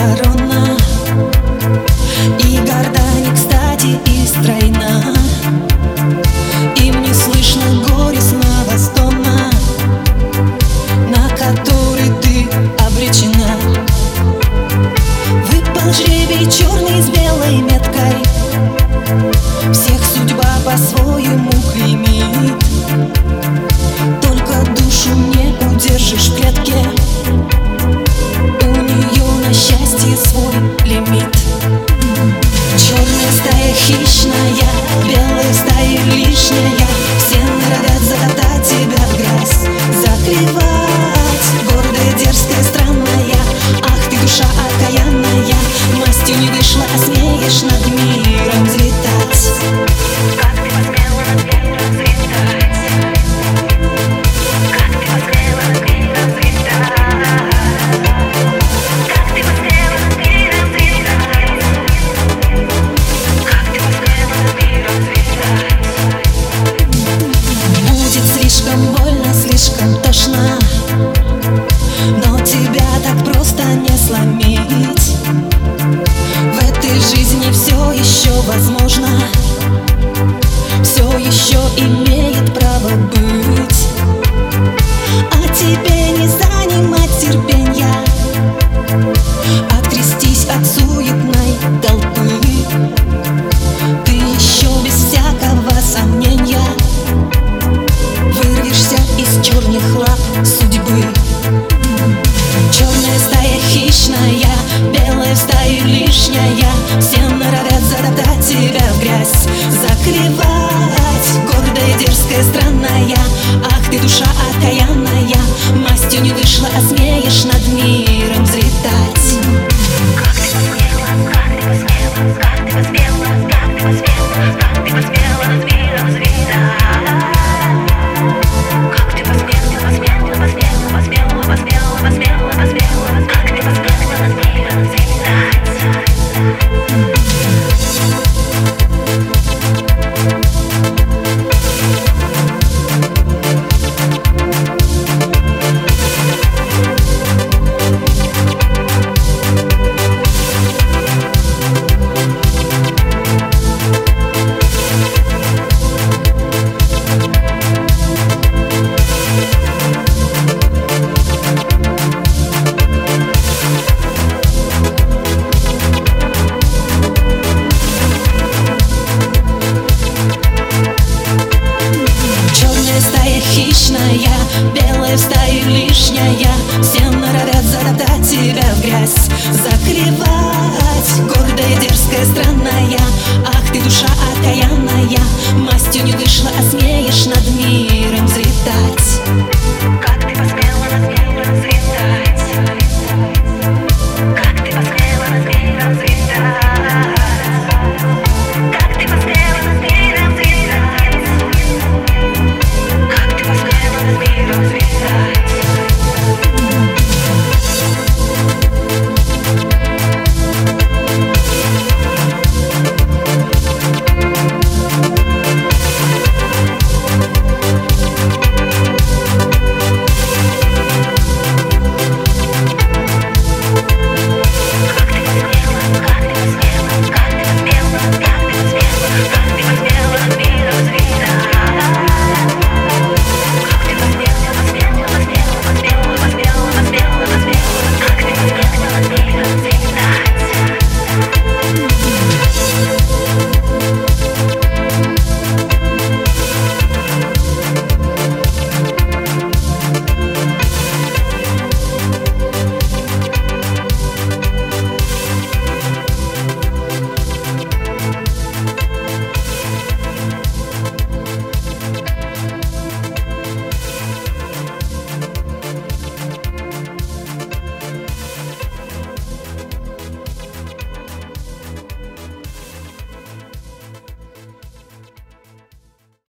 corona in